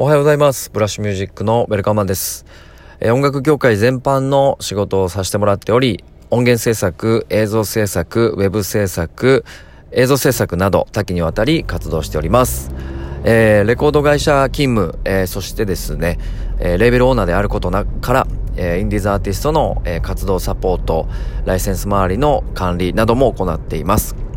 おはようございます。ブラッシュミュージックのウェルカマンです。え、音楽業界全般の仕事をさせてもらっており、音源制作、映像制作、ウェブ制作、映像制作など多岐にわたり活動しております。えー、レコード会社勤務、えー、そしてですね、えー、レーベルオーナーであることなから、えー、インディーズアーティストの、えー、活動サポート、ライセンス周りの管理なども行っています。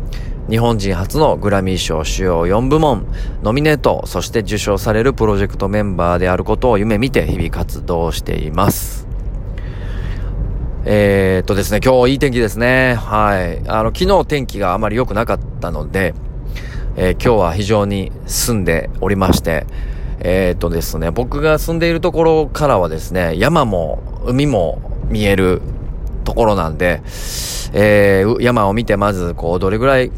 日本人初のグラミー賞主要4部門、ノミネート、そして受賞されるプロジェクトメンバーであることを夢見て日々活動しています。えー、っとですね、今日いい天気ですね。はい。あの、昨日天気があまり良くなかったので、えー、今日は非常に住んでおりまして、えー、っとですね、僕が住んでいるところからはですね、山も海も見えるところなんで、えー、山を見てまず、こう、どれぐらい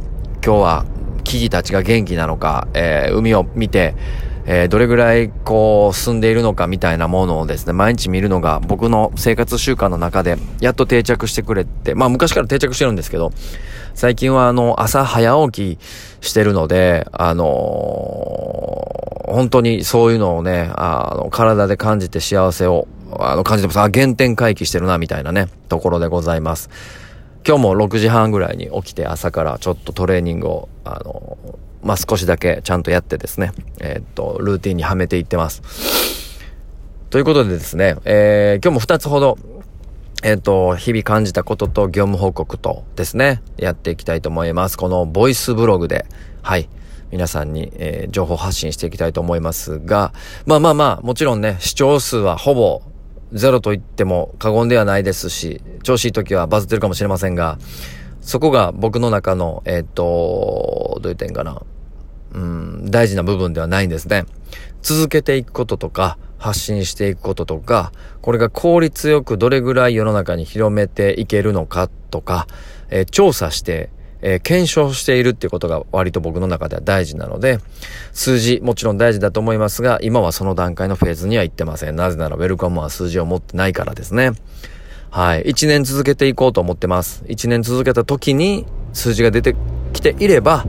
今日は木々たちが元気なのか、えー、海を見て、えー、どれぐらいこう進んでいるのかみたいなものをですね、毎日見るのが僕の生活習慣の中でやっと定着してくれて、まあ昔から定着してるんですけど、最近はあの朝早起きしてるので、あのー、本当にそういうのをね、あの体で感じて幸せをあの感じてます。あ、原点回帰してるなみたいなね、ところでございます。今日も6時半ぐらいに起きて朝からちょっとトレーニングを、あの、まあ、少しだけちゃんとやってですね、えー、っと、ルーティンにはめていってます。ということでですね、えー、今日も2つほど、えっ、と、日々感じたことと業務報告とですね、やっていきたいと思います。このボイスブログで、はい、皆さんに、えー、情報発信していきたいと思いますが、まあまあまあ、もちろんね、視聴数はほぼゼロと言っても過言ではないですし、調子いい時はバズってるかもしれませんが、そこが僕の中の、えっ、ー、と、どういう点かな。うん、大事な部分ではないんですね。続けていくこととか、発信していくこととか、これが効率よくどれぐらい世の中に広めていけるのかとか、えー、調査してえー、検証しているっていうことが割と僕の中では大事なので、数字もちろん大事だと思いますが、今はその段階のフェーズには行ってません。なぜならウェルカムは数字を持ってないからですね。はい。一年続けていこうと思ってます。一年続けた時に数字が出てきていれば、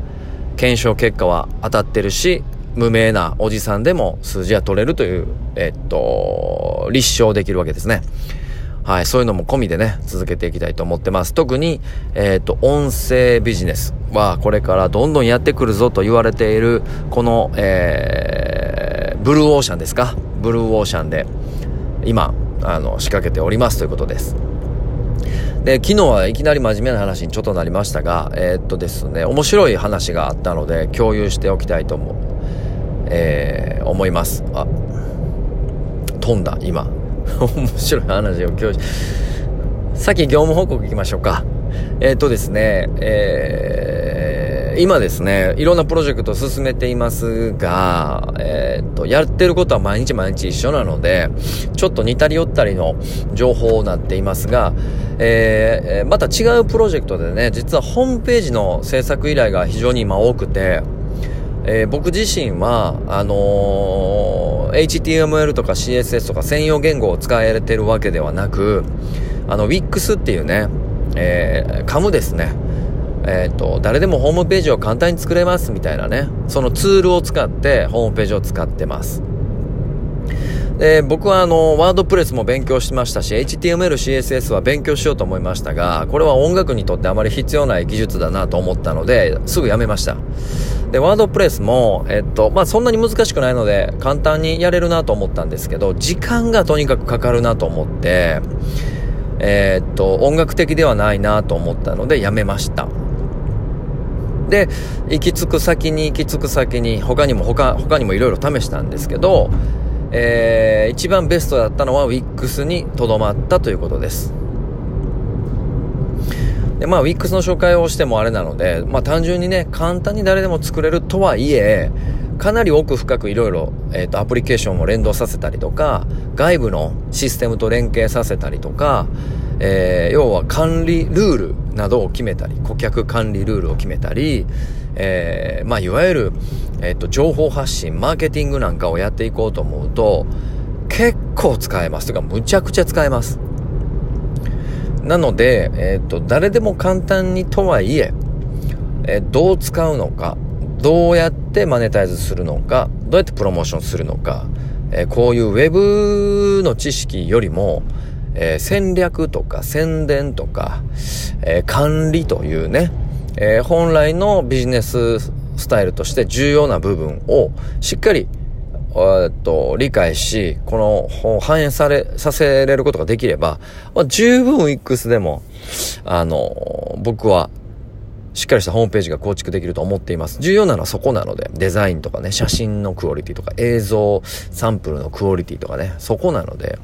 検証結果は当たってるし、無名なおじさんでも数字は取れるという、えっと、立証できるわけですね。はい、そういうのも込みでね、続けていきたいと思ってます。特に、えっ、ー、と、音声ビジネスはこれからどんどんやってくるぞと言われている、この、えー、ブルーオーシャンですか？ブルーオーシャンで、今、あの、仕掛けておりますということです。で、昨日はいきなり真面目な話にちょっとなりましたが、えー、っとですね、面白い話があったので、共有しておきたいと思う、えー、思います。あ、飛んだ、今。面白い話を今日、さっき業務報告行きましょうか。えっ、ー、とですね、えー、今ですね、いろんなプロジェクトを進めていますが、えっ、ー、と、やってることは毎日毎日一緒なので、ちょっと似たり寄ったりの情報になっていますが、えー、また違うプロジェクトでね、実はホームページの制作依頼が非常に今多くて、えー、僕自身は、あのー、HTML とか CSS とか専用言語を使えてるわけではなく、あの、Wix っていうね、えー、カムですね。えっ、と、誰でもホームページを簡単に作れますみたいなね、そのツールを使ってホームページを使ってます。で、僕はあの、ワードプレスも勉強しましたし、HTML、CSS は勉強しようと思いましたが、これは音楽にとってあまり必要ない技術だなと思ったので、すぐやめました。で、ワードプレスも、えっと、まあ、そんなに難しくないので、簡単にやれるなと思ったんですけど、時間がとにかくかかるなと思って、えー、っと、音楽的ではないなと思ったので、やめました。で、行き着く先に行き着く先に、他にも他、他にもいろいろ試したんですけど、えー、一番ベストだったのは WIX にとどまったということです。で、まあ WIX の紹介をしてもあれなので、まあ単純にね、簡単に誰でも作れるとはいえ、かなり奥深くいろいろ、えっ、ー、と、アプリケーションを連動させたりとか、外部のシステムと連携させたりとか、えー、要は管理ルールなどを決めたり、顧客管理ルールを決めたり、えー、まあ、いわゆる、えっと、情報発信、マーケティングなんかをやっていこうと思うと、結構使えます。とか、むちゃくちゃ使えます。なので、えっと、誰でも簡単にとはいえ、えどう使うのか、どうやってマネタイズするのか、どうやってプロモーションするのか、えー、こういうウェブの知識よりも、え、戦略とか宣伝とか、え、管理というね、え、本来のビジネススタイルとして重要な部分をしっかり、えっと、理解し、この、反映され、させれることができれば、まあ、十分 X でも、あの、僕はしっかりしたホームページが構築できると思っています。重要なのはそこなので、デザインとかね、写真のクオリティとか、映像、サンプルのクオリティとかね、そこなので、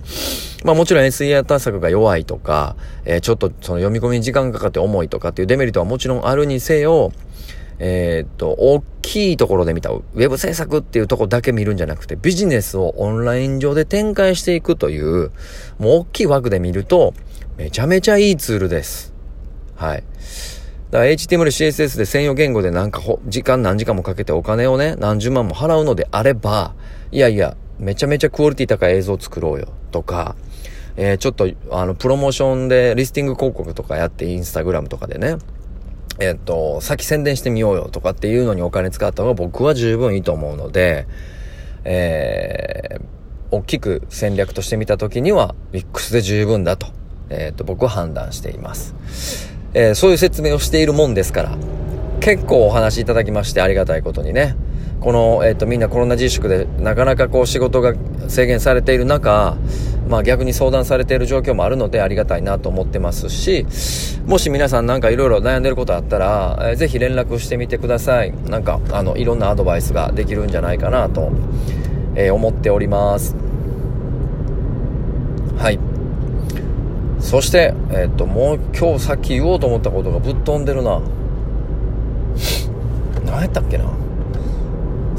まあもちろん SEA 対策が弱いとか、えー、ちょっとその読み込みに時間かかって重いとかっていうデメリットはもちろんあるにせよ、えー、っと、大きいところで見たウェブ制作っていうとこだけ見るんじゃなくて、ビジネスをオンライン上で展開していくという、もう大きい枠で見ると、めちゃめちゃいいツールです。はい。だから HTML、CSS で専用言語でなんか時間何時間もかけてお金をね、何十万も払うのであれば、いやいや、めちゃめちゃクオリティ高い映像を作ろうよ、とか、えー、ちょっと、あの、プロモーションでリスティング広告とかやって、インスタグラムとかでね、えっ、と、先宣伝してみようよとかっていうのにお金使った方が僕は十分いいと思うので、えー、大きく戦略として見た時には、ミックスで十分だと、えっ、と、僕は判断しています。えー、そういう説明をしているもんですから、結構お話いただきましてありがたいことにね、この、えっ、と、みんなコロナ自粛でなかなかこう仕事が制限されている中、まあ逆に相談されている状況もあるのでありがたいなと思ってますし、もし皆さんなんかいろいろ悩んでることあったら、えー、ぜひ連絡してみてください。なんか、あの、いろんなアドバイスができるんじゃないかなと、えー、思っております。はい。そして、えっと、もう今日さっき言おうと思ったことがぶっ飛んでるな。何やったっけな。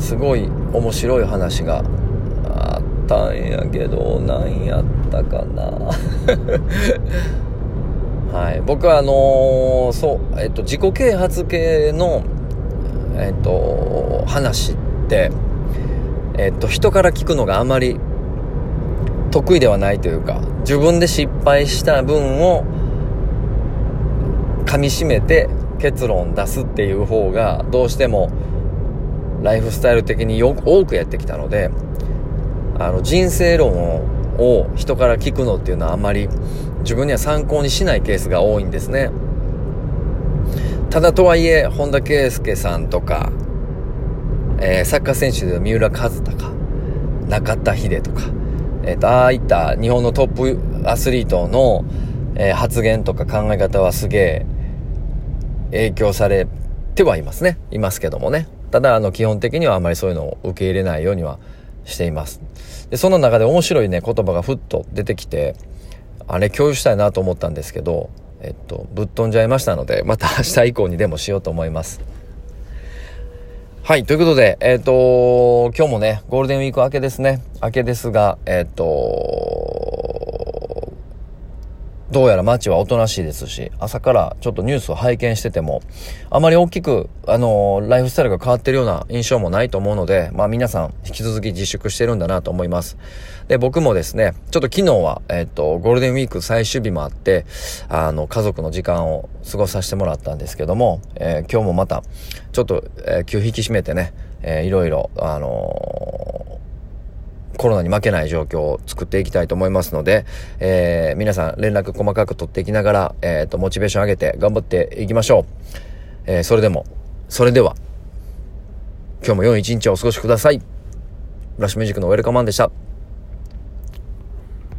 すごい面白い話があったんやけど、何やったかな。はい。僕はあのー、そう、えっと、自己啓発系の、えっと、話って、えっと、人から聞くのがあまり得意ではないというか、自分で失敗した分を噛み締めて結論出すっていう方がどうしてもライフスタイル的によく多くやってきたので、あの人生論を人から聞くのっていうのはあんまり自分には参考にしないケースが多いんですね。ただとはいえ、本田圭佑さんとか、えー、サッカー選手で三浦和孝、中田秀とか、えっ、ー、と、ああいった日本のトップアスリートの、えー、発言とか考え方はすげえ影響されてはいますね。いますけどもね。ただ、あの、基本的にはあまりそういうのを受け入れないようにはしています。で、その中で面白いね、言葉がふっと出てきて、あれ共有したいなと思ったんですけど、えっと、ぶっ飛んじゃいましたので、また明日以降にでもしようと思います。はい。ということで、えっ、と、今日もね、ゴールデンウィーク明けですね。明けですが、えっ、と、どうやら街はおとなしいですし、朝からちょっとニュースを拝見してても、あまり大きく、あの、ライフスタイルが変わってるような印象もないと思うので、まあ皆さん引き続き自粛してるんだなと思います。で、僕もですね、ちょっと昨日は、えっ、ー、と、ゴールデンウィーク最終日もあって、あの、家族の時間を過ごさせてもらったんですけども、え今日もまた、ちょっと、えー、気を引き締めてね、えー、いろいろ、あの、コロナに負けない状況を作っていきたいと思いますので、えー、皆さん連絡細かく取っていきながら、えっ、と、モチベーション上げて頑張っていきましょう。えー、それでも、それでは、今日も良い一日をお過ごしください。ブラッシュミュージックのウェルカマンでした。